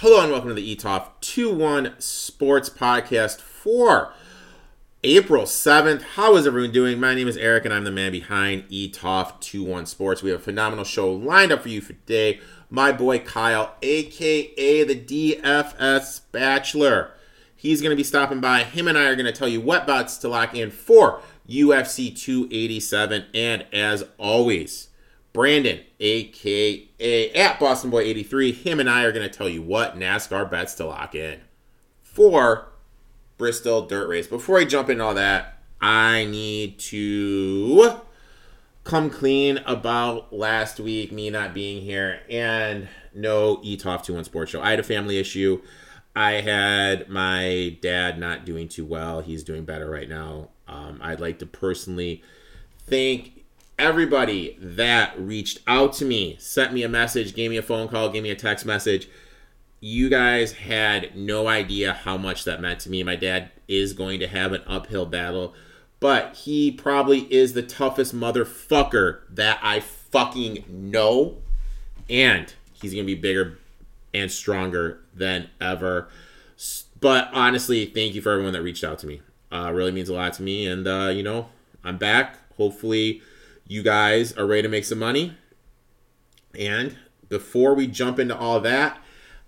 Hello and welcome to the ETOF 2 1 Sports Podcast for April 7th. How is everyone doing? My name is Erik and I'm the man behind ETOF 2 1 Sports. We have a phenomenal show lined up for you today. My boy Kyle, aka the DFS Bachelor. He's going to be stopping by. Him and I are going to tell you what bets to lock in for UFC 287. And as always, Brandon, aka at Boston Boy 83, him and I are going to tell you what NASCAR bets to lock in for Bristol Dirt Race. Before I jump into all that, I need to come clean about last week, me not being here, and no ETOF 2 1 Sports Show. I had a family issue. I had my dad not doing too well. He's doing better right now. Um, I'd like to personally thank everybody that reached out to me, sent me a message, gave me a phone call, gave me a text message. You guys had no idea how much that meant to me. My dad is going to have an uphill battle, but he probably is the toughest motherfucker that I fucking know. And he's going to be bigger and stronger than ever. But honestly, thank you for everyone that reached out to me. Uh, really means a lot to me. And, uh, you know, I'm back. Hopefully, you guys are ready to make some money. And before we jump into all that,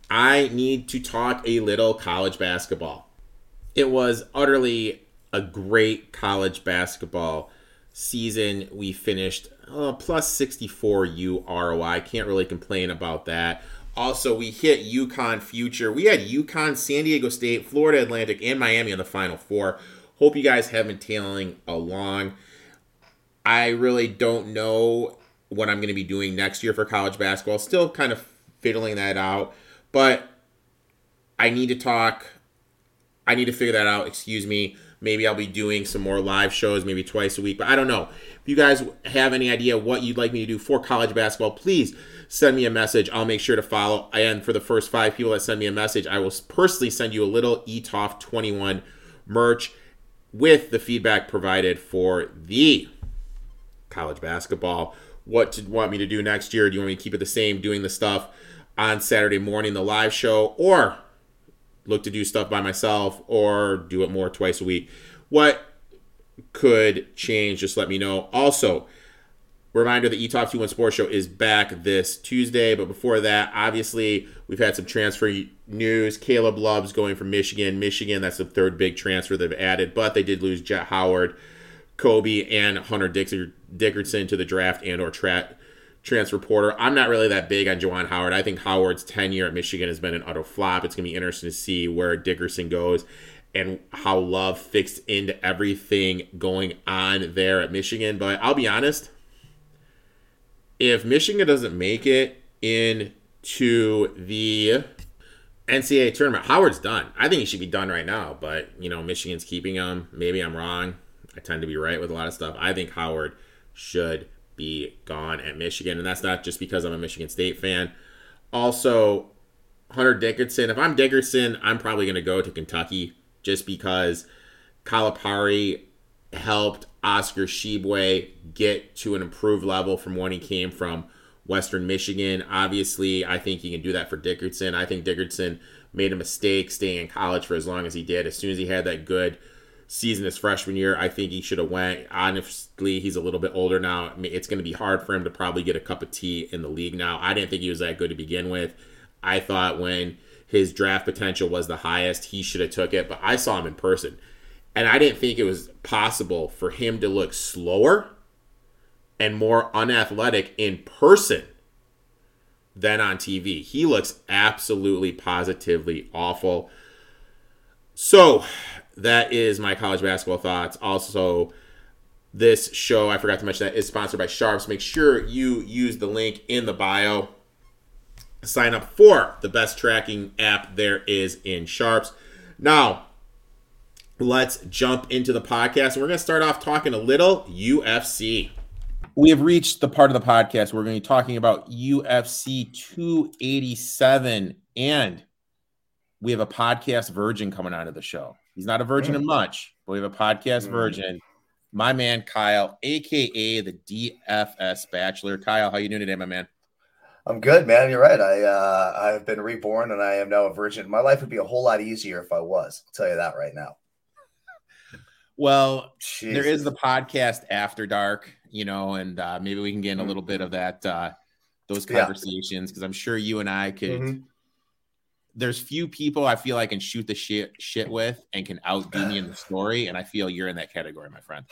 I need to talk a little college basketball. It was utterly a great college basketball season. We finished uh, plus 64 U ROI. Can't really complain about that. Also, we hit UConn Future. We had UConn, San Diego State, Florida Atlantic, and Miami in the Final Four. Hope you guys have been tailing along. I really don't know what I'm going to be doing next year for college basketball. Still kind of fiddling that out, but I need to talk. I need to figure that out. Excuse me. Maybe I'll be doing some more live shows, maybe twice a week, but I don't know. If you guys have any idea what you'd like me to do for college basketball, please send me a message. I'll make sure to follow. And for the first five people that send me a message, I will personally send you a little ETOF 21 merch with the feedback provided for the college basketball. What do you want me to do next year? Do you want me to keep it the same, doing the stuff on Saturday morning, the live show, or look to do stuff by myself, or do it more twice a week? What could change? Just let me know. Also, reminder the ETOF 21 Sports Show is back this Tuesday. But before that, obviously, we've had some transfer news. Caleb Love's going from Michigan. Michigan, that's the third big transfer they've added, but they did lose Jett Howard. Kobe and Hunter Dickinson to the draft and or tra- transfer. I'm not really that big on Juwan Howard. I think Howard's tenure at Michigan has been an utter flop. It's going to be interesting to see where Dickerson goes and how Love fixed into everything going on there at Michigan. But I'll be honest, if Michigan doesn't make it into the NCAA tournament, Howard's done. I think he should be done right now, but you know, Michigan's keeping him. Maybe I'm wrong. I tend to be right with a lot of stuff. I think Howard should be gone at Michigan, and that's not just because I'm a Michigan State fan. Also, Hunter Dickinson. If I'm Dickinson, I'm probably going to go to Kentucky just because Calipari helped Oscar Tshiebwe get to an improved level from when he came from Western Michigan. Obviously, I think he can do that for Dickinson. I think Dickinson made a mistake staying in college for as long as he did. As soon as he had that good – season his freshman year. I think he should have went. Honestly, he's a little bit older now. It's going to be hard for him to probably get a cup of tea in the league now. I didn't think he was that good to begin with. I thought when his draft potential was the highest, he should have took it. But I saw him in person, and I didn't think it was possible for him to look slower and more unathletic in person than on TV. He looks absolutely positively awful. So, that is my college basketball thoughts. Also, this show, I forgot to mention that, is sponsored by Sharpz. Make sure you use the link in the bio. Sign up for the best tracking app there is in Sharpz. Now, let's jump into the podcast. We're going to start off talking a little UFC. We have reached the part of the podcast where we're going to be talking about UFC 287. And we have a podcast virgin coming out of the show. He's not a virgin of much, but we have a podcast mm-hmm. virgin. My man Kyle, aka the DFS Bachelor. Kyle, how you doing today, my man? I'm good, man. You're right. I uh, I've been reborn and I am now a virgin. My life would be a whole lot easier if I was. I'll tell you that right now. Well, Jesus. there is the podcast after dark, you know, and uh, maybe we can get in a little bit of that uh, those conversations because yeah. I'm sure you and I could. Mm-hmm. There's few people I feel I can shoot the shit shit with and can outdo me in the story, and I feel you're in that category, my friend.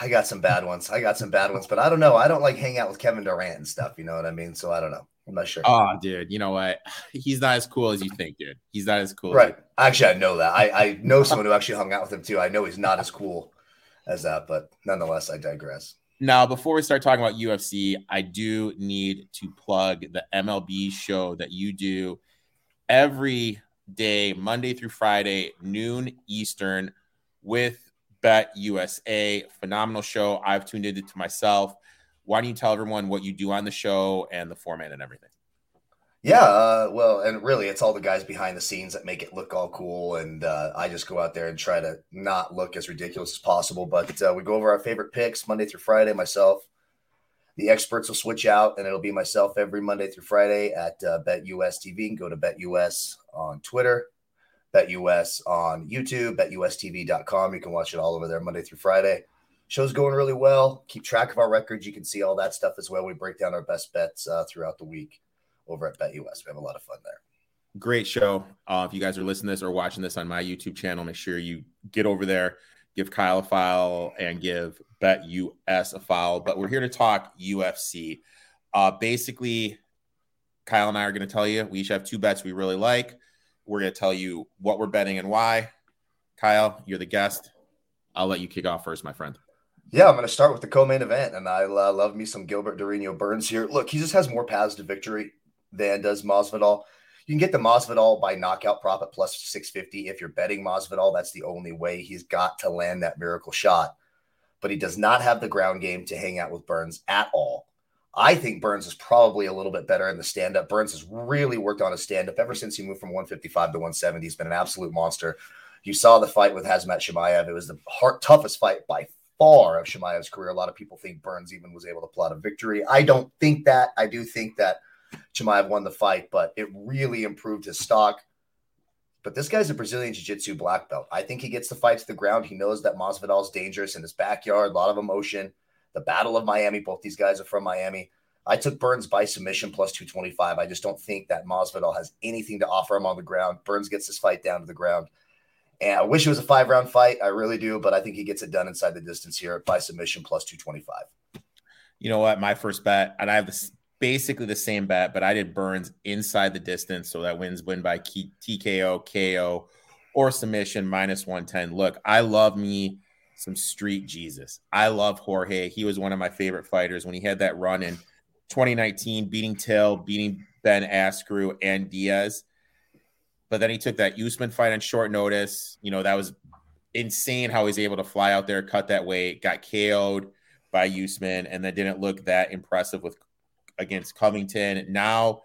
I got some bad ones. I got some bad ones, but I don't know. I don't like hang out with Kevin Durant and stuff. You know what I mean? So I don't know. I'm not sure. Oh, dude, you know what? He's not as cool as you think, dude. He's not as cool. Right. Actually, I know that. I, I know someone who actually hung out with him too. I know he's not as cool as that, but nonetheless, I digress. Now, before we start talking about UFC, I do need to plug the MLB show that you do every day, Monday through Friday, noon Eastern, with Bet USA. Phenomenal show. I've tuned into to myself. Why don't you tell everyone what you do on the show and the format and everything? Yeah, uh, well, and really, it's all the guys behind the scenes that make it look all cool, and uh, I just go out there and try to not look as ridiculous as possible. But uh, we go over our favorite picks Monday through Friday. Myself, the experts will switch out, and it'll be myself every Monday through Friday at uh, BetUS TV. And go to BetUS on Twitter, BetUS on YouTube, BetUSTV.com. You can watch it all over there Monday through Friday. Show's going really well. Keep track of our records. You can see all that stuff as well. We break down our best bets uh, throughout the week over at BetUS. We have a lot of fun there. Great show. Uh, if you guys are listening to this or watching this on my YouTube channel, make sure you get over there, give Kyle a file, and give BetUS a file. But we're here to talk UFC. Uh, basically, Kyle and I are going to tell you we each have two bets we really like. We're going to tell you what we're betting and why. Kyle, you're the guest. I'll let you kick off first, my friend. Yeah, I'm going to start with the co-main event, and I uh, love me some Gilbert Durinho Burns here. Look, he just has more paths to victory than does Masvidal. You can get the Masvidal by knockout prop at plus 650 if you're betting Masvidal. That's the only way he's got to land that miracle shot. But he does not have the ground game to hang out with Burns at all. I think Burns is probably a little bit better in the stand up. Burns has really worked on his stand up ever since he moved from 155 to 170. He's been an absolute monster. You saw the fight with Khamzat Chimaev. It was the hard, toughest fight by far of Chimaev's career. A lot of people think Burns even was able to plot a victory. I don't think that. I do think that Chimaev won the fight, but it really improved his stock. But this guy's a Brazilian Jiu Jitsu black belt. I think he gets the fight to the ground. He knows that Masvidal is dangerous in his backyard, a lot of emotion. The Battle of Miami, both these guys are from Miami. I took Burns by submission plus 225. I just don't think that Masvidal has anything to offer him on the ground. Burns gets this fight down to the ground. And I wish it was a five round fight. I really do, but I think he gets it done inside the distance here by submission plus 225. You know what? My first bet, and I have this basically the same bet, but I did Burns inside the distance. So that wins win by TKO, KO, or submission minus 110. Look, I love me some street Jesus. I love Jorge. He was one of my favorite fighters when he had that run in 2019, beating Till, beating Ben Askren and Diaz. But then he took that Usman fight on short notice. You know, that was insane how he's able to fly out there, cut that weight, got KO'd by Usman, and then didn't look that impressive with against Covington. Now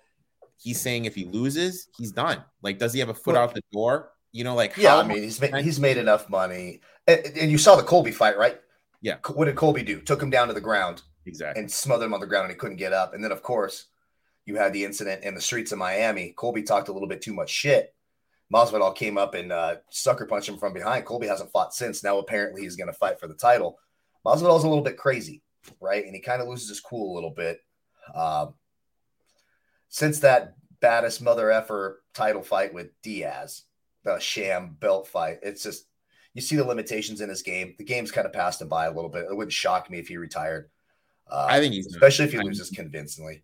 he's saying if he loses, he's done. Like, does he have a foot well, out the door? You know, like yeah, I mean, he's made, he's made enough money, and, and, you saw the Colby fight, right? Yeah. What did Colby do? Took him down to the ground, exactly, and smothered him on the ground, and he couldn't get up. And then, of course, you had the incident in the streets of Miami. Colby talked a little bit too much shit. Masvidal came up and uh, sucker punched him from behind. Colby hasn't fought since. Now apparently he's going to fight for the title. Masvidal's a little bit crazy, right? And he kind of loses his cool a little bit. Um, since that baddest mother effer title fight with Diaz, the sham belt fight, it's just you see the limitations in his game. The game's kind of passed him by a little bit. It wouldn't shock me if he retired. Uh, I think he's especially if he loses convincingly.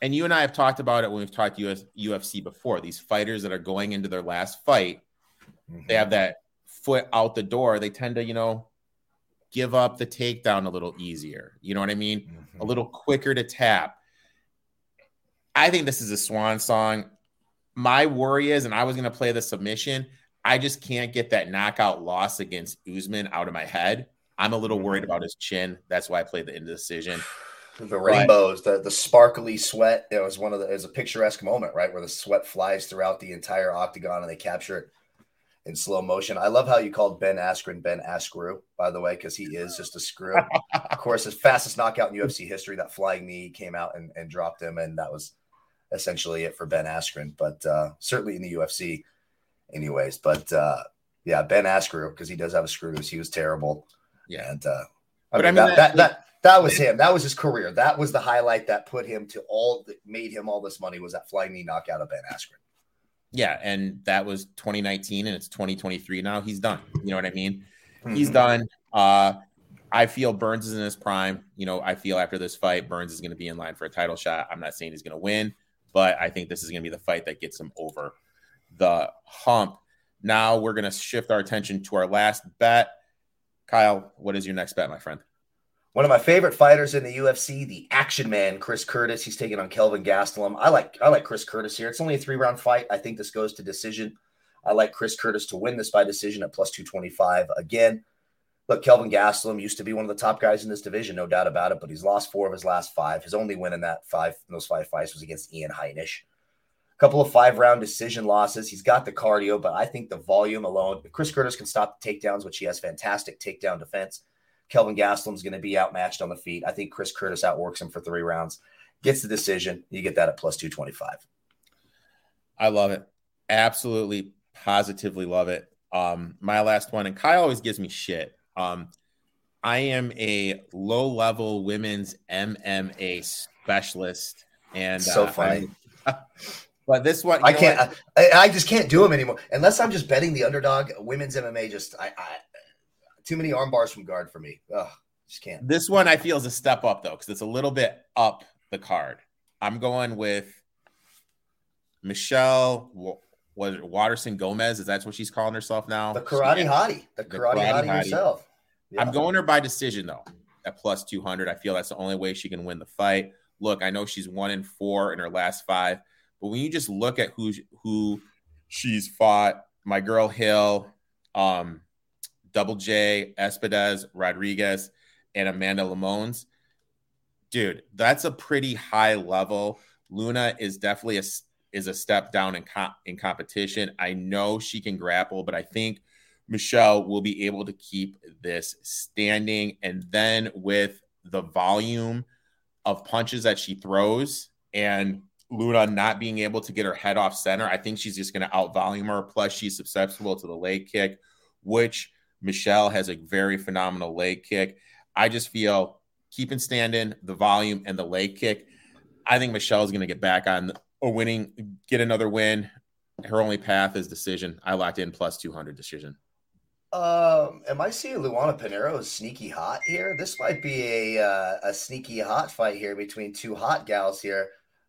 And you and I have talked about it when we've talked US, UFC before. These fighters that are going into their last fight, mm-hmm. they have that foot out the door. They tend to, you know, give up the takedown a little easier. You know what I mean? Mm-hmm. A little quicker to tap. I think this is a swan song. My worry is, and I was going to play the submission. I just can't get that knockout loss against Usman out of my head. I'm a little worried about his chin. That's why I played the indecision. The rainbows, but, the the sparkly sweat. It was one of the. It was a picturesque moment, right, where the sweat flies throughout the entire octagon and they capture it in slow motion. I love how you called Ben Askren Ben Askrew, by the way, because he is just a screw. of course, his fastest knockout in UFC history, that flying knee came out and, and dropped him, and that was essentially it for Ben Askren, but uh, certainly in the UFC, anyways. But uh, yeah, Ben Askrew because he does have a screw loose. He was terrible. Yeah, and uh, I, mean, I mean, that, that, that that was him. That was his career. That was the highlight that put him to all that made him all this money was that flying knee knockout of Ben Askren. Yeah, and that was 2019 and it's 2023 now. He's done. You know what I mean? Mm-hmm. He's done. Uh I feel Burns is in his prime. You know, I feel after this fight, Burns is going to be in line for a title shot. I'm not saying he's going to win, but I think this is going to be the fight that gets him over the hump. Now we're going to shift our attention to our last bet. Kyle, what is your next bet, my friend? One of my favorite fighters in the UFC, the Action Man, Chris Curtis. He's taking on Kelvin Gastelum. I like I like Chris Curtis here. It's only a three round fight. I think this goes to decision. I like Chris Curtis to win this by decision at plus two twenty five. Again, look, Kelvin Gastelum used to be one of the top guys in this division, no doubt about it. But he's lost four of his last five. His only win in that five in those five fights was against Ian Heinisch. A couple of five round decision losses. He's got the cardio, but I think the volume alone. Chris Curtis can stop the takedowns, which he has fantastic takedown defense. Kelvin Gastelum's going to be outmatched on the feet. I think Chris Curtis outworks him for three rounds, gets the decision. You get that at plus 225. I love it. Absolutely, positively love it. Um, my last one, and Kyle always gives me shit. Um, I am a low level women's MMA specialist. And so uh, funny. but this one, I can't, I, I, just can't do them anymore unless I'm just betting the underdog. Women's MMA, just, I, I too many arm bars from guard for me. Ugh, just can't. This one I feel is a step up though, because it's a little bit up the card. I'm going with Michelle. What Waterson Gomez? Is that what she's calling herself now? The karate hottie. The karate, the karate hottie, hottie herself. Yeah. I'm going her by decision though at plus 200. I feel that's the only way she can win the fight. Look, I know she's one in four in her last five, but when you just look at who who she's fought, my girl Hill, um, Double J, Esparza, Rodriguez, and Amanda Lemos. Dude, that's a pretty high level. Luna is definitely a is a step down in in competition. I know she can grapple, but I think Michelle will be able to keep this standing. And then with the volume of punches that she throws and Luna not being able to get her head off center, I think she's just going to outvolume her. Plus, she's susceptible to the leg kick, which Michelle has a very phenomenal leg kick. I just feel keeping standing, the volume, and the leg kick. I think Michelle is going to get back on a winning, get another win. Her only path is decision. I locked in plus 200 decision. Um, am I seeing Luana Pinheiro sneaky hot here? This might be a uh, a sneaky hot fight here between two hot gals here.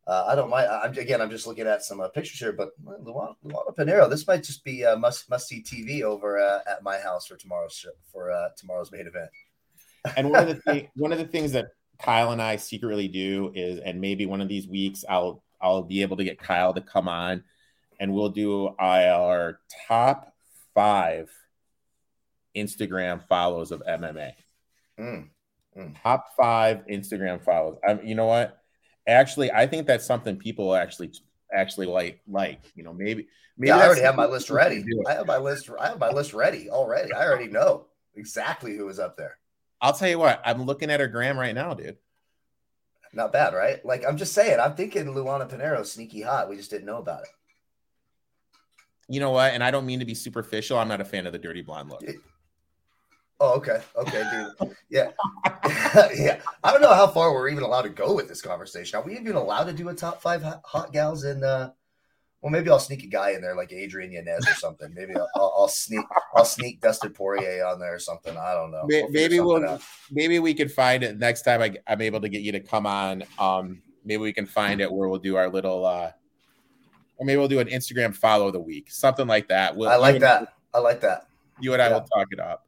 Uh, I don't mind. I'm, again, I'm just looking at some uh, pictures here, but Luana, Luana Pinheiro, this might just be a must must see TV over uh, at my house for tomorrow's show, for uh, tomorrow's main event. and one of the th- one of the things that Kyle and I secretly do is, and maybe one of these weeks I'll I'll be able to get Kyle to come on, and we'll do our top five Instagram follows of MMA. Mm, mm. Top five Instagram follows. I, you know what? Actually, I think that's something people actually actually like like you know maybe maybe yeah, I already have my list ready. I have my list. I have my list ready already. I already know exactly who is up there. I'll tell you what. I'm looking at her gram right now, dude. Not bad, right? Like I'm just saying. I'm thinking Luana Pinheiro sneaky hot. We just didn't know about it. You know what? And I don't mean to be superficial. I'm not a fan of the dirty blonde look. Oh, okay. Okay, dude. Yeah. yeah. I don't know how far we're even allowed to go with this conversation. Are we even allowed to do a top five hot gals in uh well, maybe I'll sneak a guy in there like Adrian Yanez or something. Maybe I'll, I'll, I'll sneak I'll sneak Dustin Poirier on there or something. I don't know. We'll maybe we'll out. maybe we could find it next time I, I'm able to get you to come on. Um, maybe we can find it where we'll do our little uh, or maybe we'll do an Instagram follow of the week, something like that. We'll, I like that. I like that. You and I will talk it up.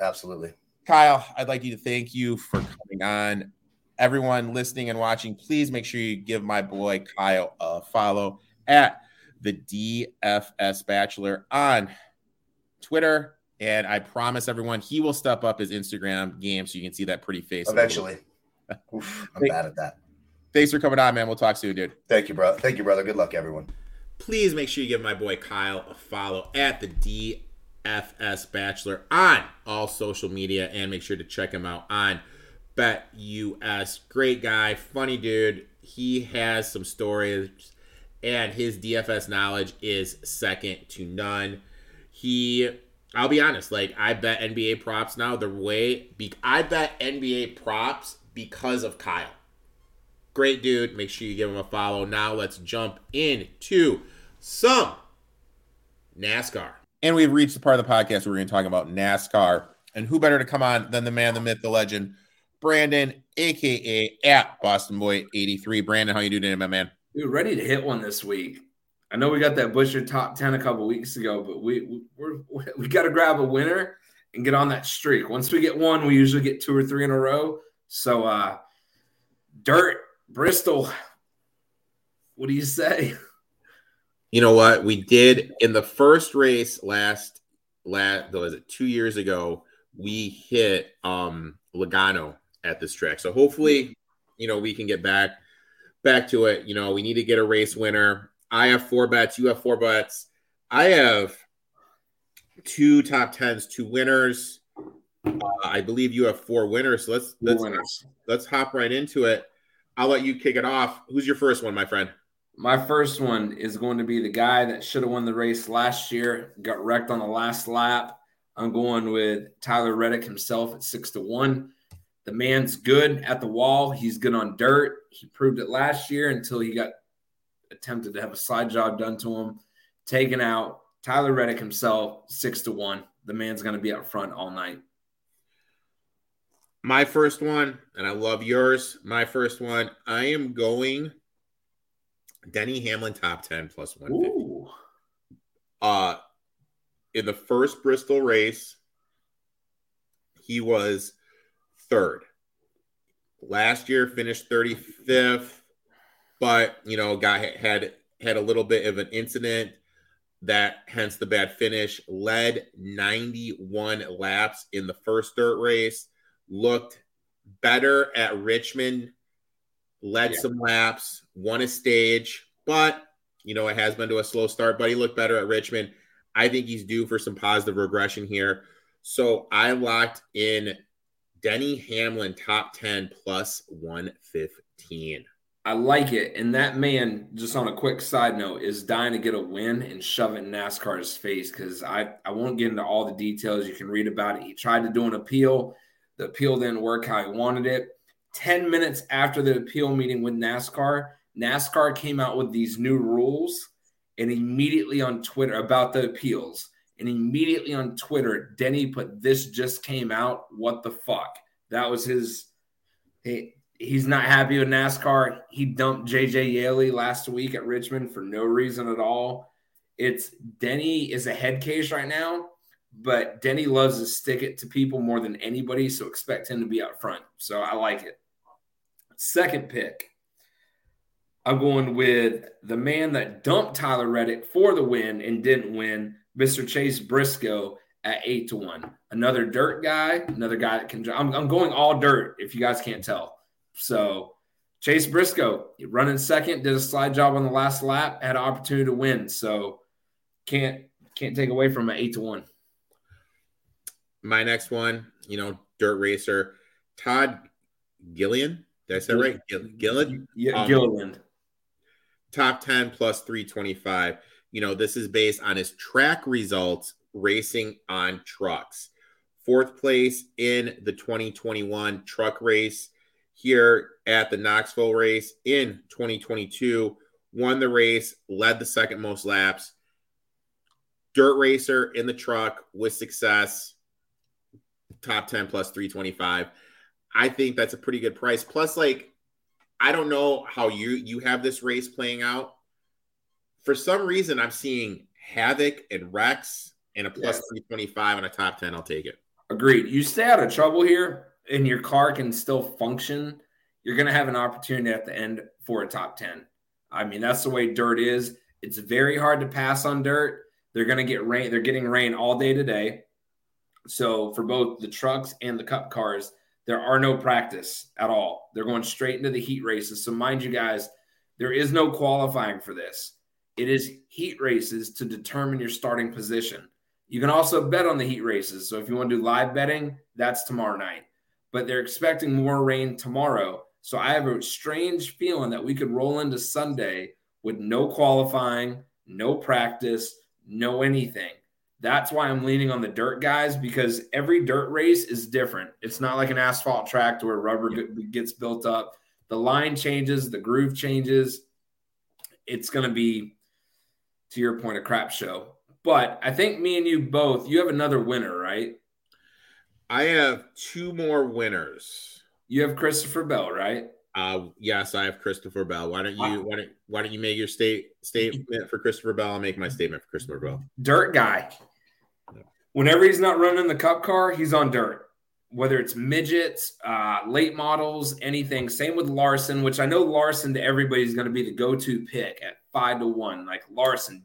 Absolutely. Kyle, I'd like you to thank you for coming on. Everyone listening and watching, please make sure you give my boy Kyle a follow at the DFS Bachelor on Twitter. And I promise everyone he will step up his Instagram game so you can see that pretty face. Eventually. Oof, I'm bad at that. Thanks for coming on, man. We'll talk soon, dude. Thank you, bro. Thank you, brother. Good luck, everyone. Please make sure you give my boy Kyle a follow at the D FS Bachelor on all social media and make sure to check him out on BetUS. Great guy, funny dude, he has some stories, and his DFS knowledge is second to none. He, I'll be honest, like I bet NBA props now the way be, I bet NBA props because of Kyle. Great dude. Make sure you give him a follow. Now let's jump into some NASCAR. And we've reached the part of the podcast where we're going to talk about NASCAR. And who better to come on than the man, the myth, the legend, Brandon, aka at Boston Boy 83. Brandon, how you doing my man? Dude, ready to hit one this week. I know we got that Buescher top 10 a couple weeks ago, but we we we got to grab a winner and get on that streak. Once we get one, we usually get two or three in a row. So uh dirt, Bristol. What do you say? You know what? We did in the first race last last was it two years ago, we hit um Logano at this track. So hopefully, you know, we can get back back to it. You know, we need to get a race winner. I have four bets. You have four bets. I have two top tens, two winners. Uh, I believe you have four winners. So let's let's let's hop right into it. I'll let you kick it off. Who's your first one, my friend? My first one is going to be the guy that should have won the race last year, got wrecked on the last lap. I'm going with Tyler Reddick himself at six to one. The man's good at the wall. He's good on dirt. He proved it last year until he got attempted to have a side job done to him, taken out. Tyler Reddick himself, six to one. The man's going to be up front all night. My first one, and I love yours. My first one, I am going Denny Hamlin top 10 plus 150. Ooh. Uh in the first Bristol race, he was third. Last year finished 35th, but you know, guy had had a little bit of an incident that hence the bad finish. Led 91 laps in the first dirt race, looked better at Richmond, led yeah. some laps, won a stage, but you know, it has been to a slow start, but he looked better at Richmond. I think he's due for some positive regression here. So I locked in Denny Hamlin top 10 plus 115. I like it. And that man, just on a quick side note, is dying to get a win and shove it in NASCAR's face because I, I won't get into all the details. You can read about it. He tried to do an appeal. The appeal didn't work how he wanted it. 10 minutes after the appeal meeting with NASCAR, NASCAR came out with these new rules and immediately on Twitter about the appeals. And immediately on Twitter, Denny put this just came out. What the fuck? That was his. He, he's not happy with NASCAR. He dumped JJ Yeley last week at Richmond for no reason at all. It's Denny is a head case right now, but Denny loves to stick it to people more than anybody. So expect him to be out front. So I like it. Second pick. I'm going with the man that dumped Tyler Reddick for the win and didn't win, Mr. Chase Briscoe at eight to one. Another dirt guy, another guy that can. I'm, I'm going all dirt if you guys can't tell. So Chase Briscoe running second, did a slide job on the last lap, had an opportunity to win. So can't can't take away from an eight to one. My next one, you know, dirt racer, Todd Gillian. Did I say right? Gilliland? Yeah, um, Gilliland top 10 plus 325. You know, this is based on his track results racing on trucks. Fourth place in the 2021 truck race here at the Knoxville race in 2022. Won the race, led the second most laps. Dirt racer in the truck with success. Top 10 plus 325. I think that's a pretty good price. Plus, like, I don't know how you you have this race playing out. For some reason, I'm seeing Havoc and wrecks and a plus yeah. 325 and a top 10. I'll take it. Agreed. You stay out of trouble here and your car can still function. You're going to have an opportunity at the end for a top 10. I mean, that's the way dirt is. It's very hard to pass on dirt. They're going to get rain. They're getting rain all day today. So for both the trucks and the cup cars, there are no practice at all. They're going straight into the heat races. So, mind you guys, there is no qualifying for this. It is heat races to determine your starting position. You can also bet on the heat races. So, if you want to do live betting, that's tomorrow night. But they're expecting more rain tomorrow So I have a strange feeling that we could roll into Sunday with no qualifying, no practice, no anything. That's why I'm leaning on the dirt guys because every dirt race is different. It's not like an asphalt track where rubber gets built up. The line changes, the groove changes. It's going to be, to your point, a crap show. But I think me and you both, you have another winner, right? I have two more winners. You have Christopher Bell, right? Uh, yes, I have Christopher Bell. Why don't you why don't why don't you make your state statement for Christopher Bell? I'll make my statement for Christopher Bell. Dirt guy. Whenever he's not running the cup car, he's on dirt. Whether it's midgets, uh, late models, anything. Same with Larson, which I know Larson to everybody's going to be the go-to pick at five to one. Like Larson,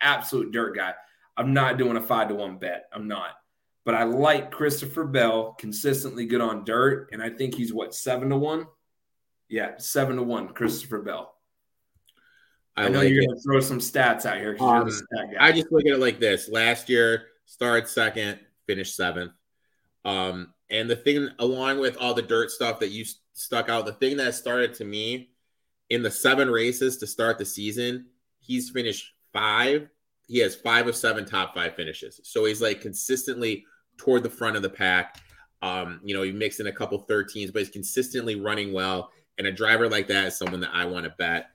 absolute dirt guy. I'm not doing a five to one bet. I'm not. But I like Christopher Bell, consistently good on dirt, and I think he's what seven to one. Yeah, seven to one, Christopher Bell. I, I know like you're going to throw some stats out here. Um, I just look at it like this: last year, started second, finished seventh. Um, and the thing, along with all the dirt stuff that you stuck out, the thing that started to me in the seven races to start the season, he's finished five. He has five of seven top five finishes. So he's like consistently toward the front of the pack. Um, you know, he mixed in a couple 13s, but he's consistently running well. And a driver like that is someone that I want to bet.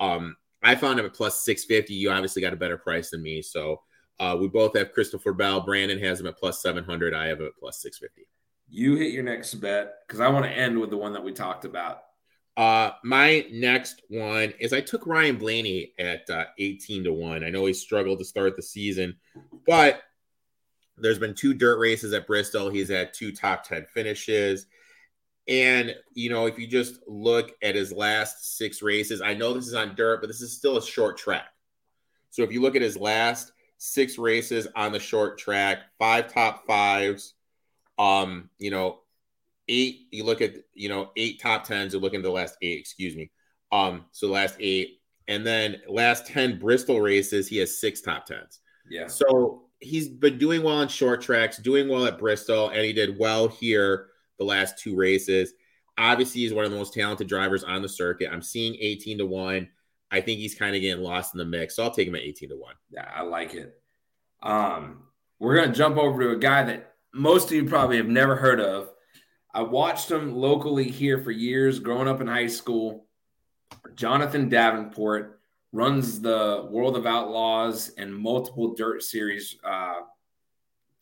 Um, I found him at plus 650. You obviously got a better price than me. So uh, we both have Christopher Bell. Brandon has him at plus 700. I have him at plus 650. You hit your next bet because I want to end with the one that we talked about. Uh, my next one is I took Ryan Blaney at uh, 18 to 1. I know he struggled to start the season, but there's been two dirt races at Bristol. He's had two top 10 finishes. And, you know, if you just look at his last six races, I know this is on dirt, but this is still a short track. So if you look at his last six races on the short track, five top fives, um, you know, eight, you look at, you know, eight top tens, you look at the last eight, excuse me. Um, so the last eight. And then last 10 Bristol races, he has six top tens. Yeah. So he's been doing well on short tracks, doing well at Bristol, and he did well here the last two races. Obviously, he's one of the most talented drivers on the circuit. I'm seeing 18 to 1. I think he's kind of getting lost in the mix. So I'll take him at 18 to 1. Yeah, I like it. Um, we're going to jump over to a guy that most of you probably have never heard of. I watched him locally here for years, growing up in high school. Jonathan Davenport runs the World of Outlaws and multiple dirt series uh,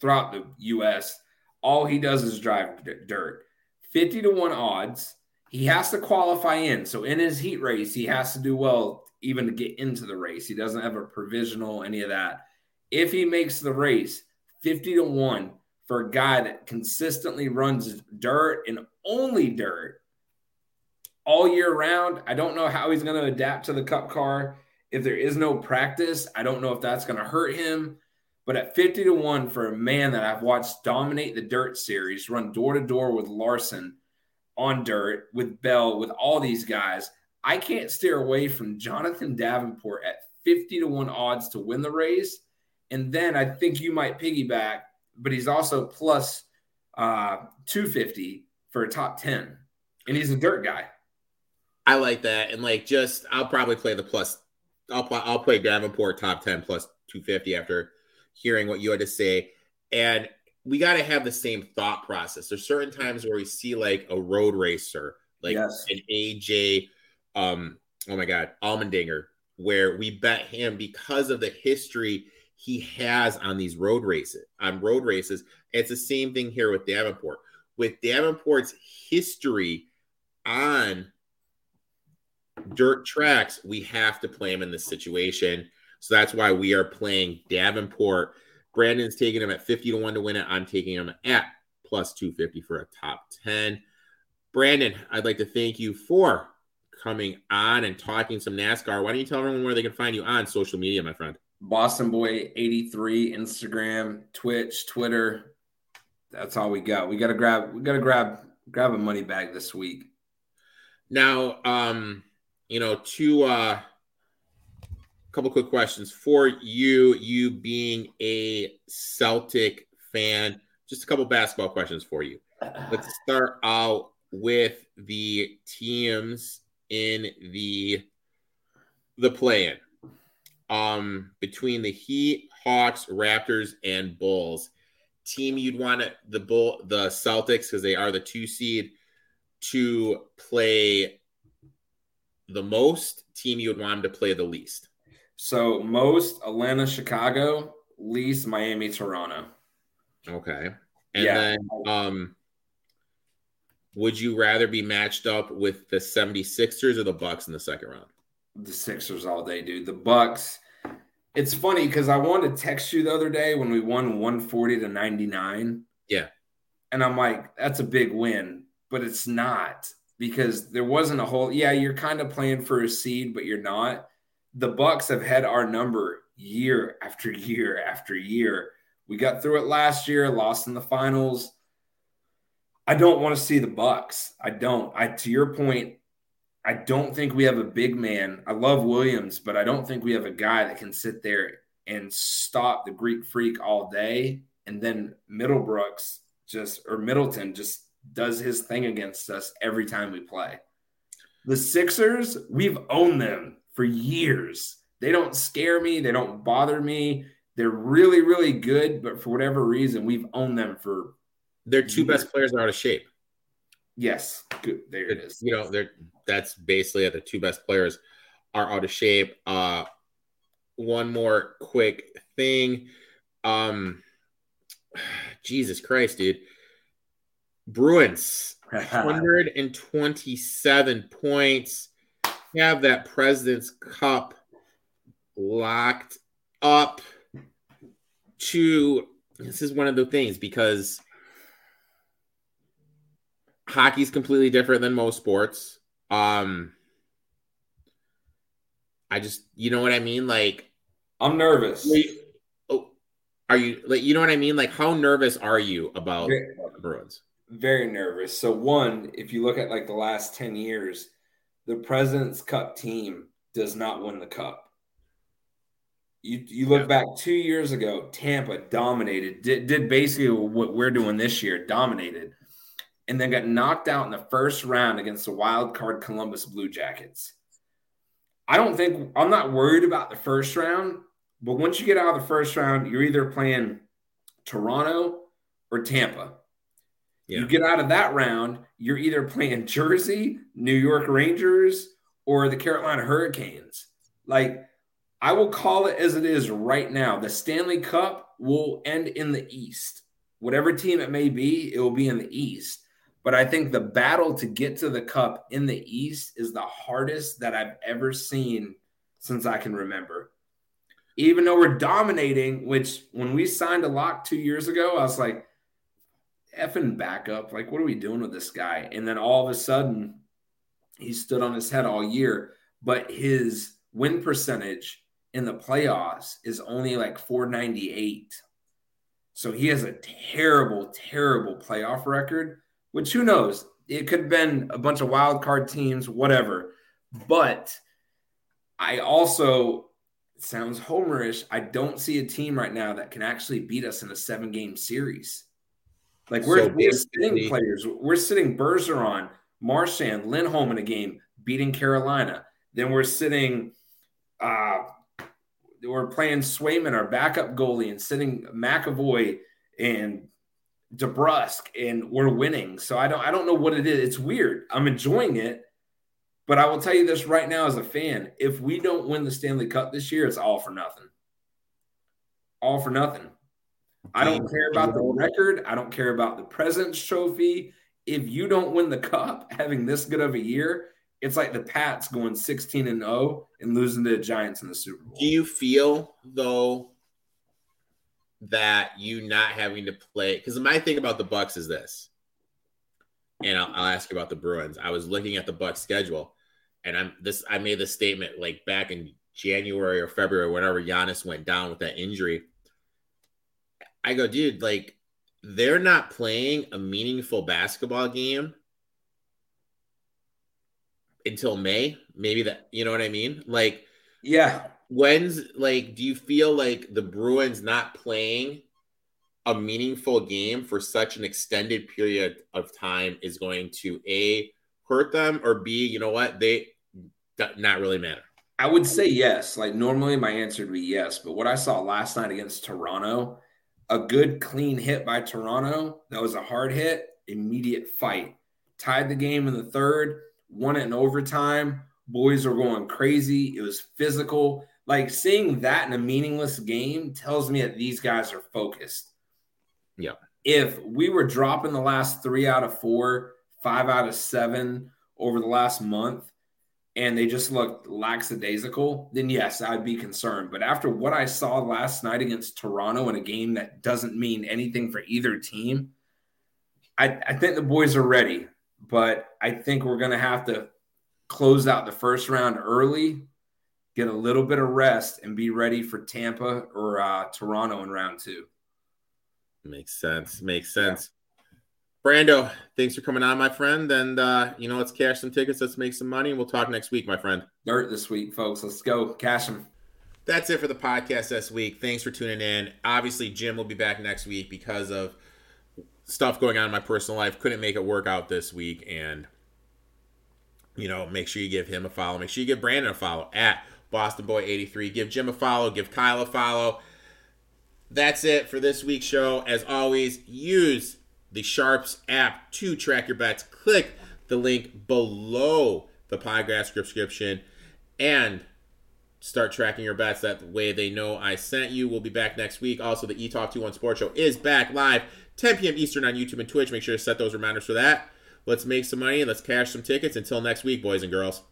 throughout the U.S. All he does is drive dirt. 50 to 1 odds. He has to qualify in. So in his heat race, he has to do well even to get into the race. He doesn't have a provisional, any of that. If he makes the race, 50 to 1 for a guy that consistently runs dirt and only dirt all year round. I don't know how he's going to adapt to the cup car. If there is no practice, I don't know if that's going to hurt him. But at 50 to 1 for a man that I've watched dominate the dirt series, run door to door with Larson on dirt, with Bell, with all these guys, I can't steer away from Jonathan Davenport at 50 to 1 odds to win the race. And then I think you might piggyback, but he's also plus uh, 250 for a top 10. And he's a dirt guy. I like that. And like just I'll probably play the plus I'll I'll play Davenport top 10 plus 250 after hearing what you had to say. And we got to have the same thought process. There's certain times where we see like a road racer, like yes. an AJ, um, oh my God, Allmendinger, where we bet him because of the history he has on these road races, on road races. It's the same thing here with Davenport. With Davenport's history on dirt tracks, we have to play him in this situation. So that's why we are playing Davenport. Brandon's taking him at 50 to 1 to win it. I'm taking him at plus 250 for a top 10. Brandon, I'd like to thank you for coming on and talking some NASCAR. Why don't you tell everyone where they can find you on social media, my friend? Boston Boy 83, Instagram, Twitch, Twitter. That's all we got. We gotta grab we gotta grab grab a money bag this week. Now, um, you know, to uh couple quick questions for you, you being a Celtic fan. Just a couple basketball questions for you. Let's start out with the teams in the the play-in. Um, between the Heat, Hawks, Raptors, and Bulls. Team you'd want to, the Bull the Celtics because they are the two seed to play the most. Team you would want them to play the least. So most Atlanta, Chicago, least Miami, Toronto. Okay. And Yeah. then um would you rather be matched up with the 76ers or the Bucks in the second round? The Sixers all day, dude. The Bucks. It's funny because I wanted to text you the other day when we won 140 to 99. Yeah. And I'm like, that's a big win, but it's not because there wasn't a whole yeah, you're kind of playing for a seed, but you're not. The Bucks have had our number year after year after year. We got through it last year, lost in the finals. I don't want to see the Bucks. I don't. I to your point, I don't think we have a big man. I love Williams, but I don't think we have a guy that can sit there and stop the Greek freak all day. And then Middlebrooks just or Middleton just does his thing against us every time we play. The Sixers, we've owned them for years. They don't scare me, they don't bother me. They're really, really good, but for whatever reason, we've owned them for Their two best players are out of shape. yes. Good. There it is. You know, they're that's basically it. The two best players are out of shape. Uh one more quick thing. Um Jesus Christ, dude. Bruins 127 points. Have that President's Cup locked up to this is one of the things because hockey's completely different than most sports. Um I just you know what I mean? Like I'm nervous. wait, oh, are you like you know what I mean? Like how nervous are you about Very- the Bruins? very nervous. So one, if you look at like the last 10 years, the President's Cup team does not win the cup. You you look Yeah. back 2 years ago, Tampa dominated, did, did basically what we're doing this year, dominated. And then got knocked out in the first round against the wild card Columbus Blue Jackets. I don't think I'm not worried about the first round, but once you get out of the first round, you're either playing Toronto or Tampa. Yeah. You get out of that round, you're either playing Jersey, New York Rangers, or the Carolina Hurricanes. Like, I will call it as it is right now. The Stanley Cup will end in the East. Whatever team it may be, it will be in the East. But I think the battle to get to the cup in the East is the hardest that I've ever seen since I can remember. Even though we're dominating, which when we signed a lock two years ago, I was like, effing backup. Like, what are we doing with this guy? And then all of a sudden, he stood on his head all year, but his win percentage in the playoffs is only like 498. So he has a terrible, terrible playoff record, which who knows? It could have been a bunch of wild card teams, whatever. But I also sounds homerish. I don't see a team right now that can actually beat us in a seven game series. Like we're, So we're sitting players. We're sitting Bergeron, Marchand, Lindholm in a game, beating Carolina. Then we're sitting, uh, we're playing Swayman, our backup goalie, and sitting McAvoy and DeBrusk, and we're winning. So I don't, I don't know what it is. It's weird. I'm enjoying it, but I will tell you this right now as a fan: if we don't win the Stanley Cup this year, it's all for nothing. All for nothing. I don't care about the record. I don't care about the President's Trophy. If you don't win the cup, having this good of a year, it's like the Pats going 16 and 0 and losing to the Giants in the Super Bowl. Do you feel though that you not having to play? Because my thing about the Bucks is this, and I'll, I'll ask you about the Bruins. I was looking at the Bucks schedule, and I'm this. I made this statement like back in January or February, whenever Giannis went down with that injury. I go, dude, like they're not playing a meaningful basketball game until May. Maybe that, you know what I mean? Like yeah. when's like do you feel like the Bruins not playing a meaningful game for such an extended period of time is going to a hurt them or b you know what they not really matter i would say yes like normally my answer would be yes but what i saw last night against toronto a good clean hit by toronto. That was a hard hit. Immediate fight. Tied the game in the third. Won it in overtime. Boys were going crazy. It was physical. Like seeing that in a meaningless game tells me that these guys are focused. Yeah. If we were dropping the last three out of four, five out of seven over the last month, and they just looked lackadaisical, then yes, I'd be concerned. But after what I saw last night against Toronto in a game that doesn't mean anything for either team, I, I think the boys are ready. But I think we're going to have to close out the first round early, get a little bit of rest, and be ready for Tampa or uh, Toronto in round two. Makes sense. Makes sense. Brando, thanks for coming on, my friend. And uh, you know, let's cash some tickets. Let's make some money. And we'll talk next week, my friend. Dirt this week, folks. Let's go. Cash them. That's it for the podcast this week. Thanks for tuning in. Obviously, Jim will be back next week because of stuff going on in my personal life. Couldn't make it work out this week. And, you know, make sure you give him a follow. Make sure you give Brandon a follow at Boston Boy 83. Give Jim a follow. Give Kyle a follow. That's it for this week's show. As always, use the Sharpz app to track your bets. Click the link below the podcast description and start tracking your bets. That way they know I sent you. We'll be back next week. Also, the ETOF 21 Sports Show is back live 10 p.m. Eastern on YouTube and Twitch. Make sure to set those reminders for that. Let's make some money let's cash some tickets. Until next week, boys and girls.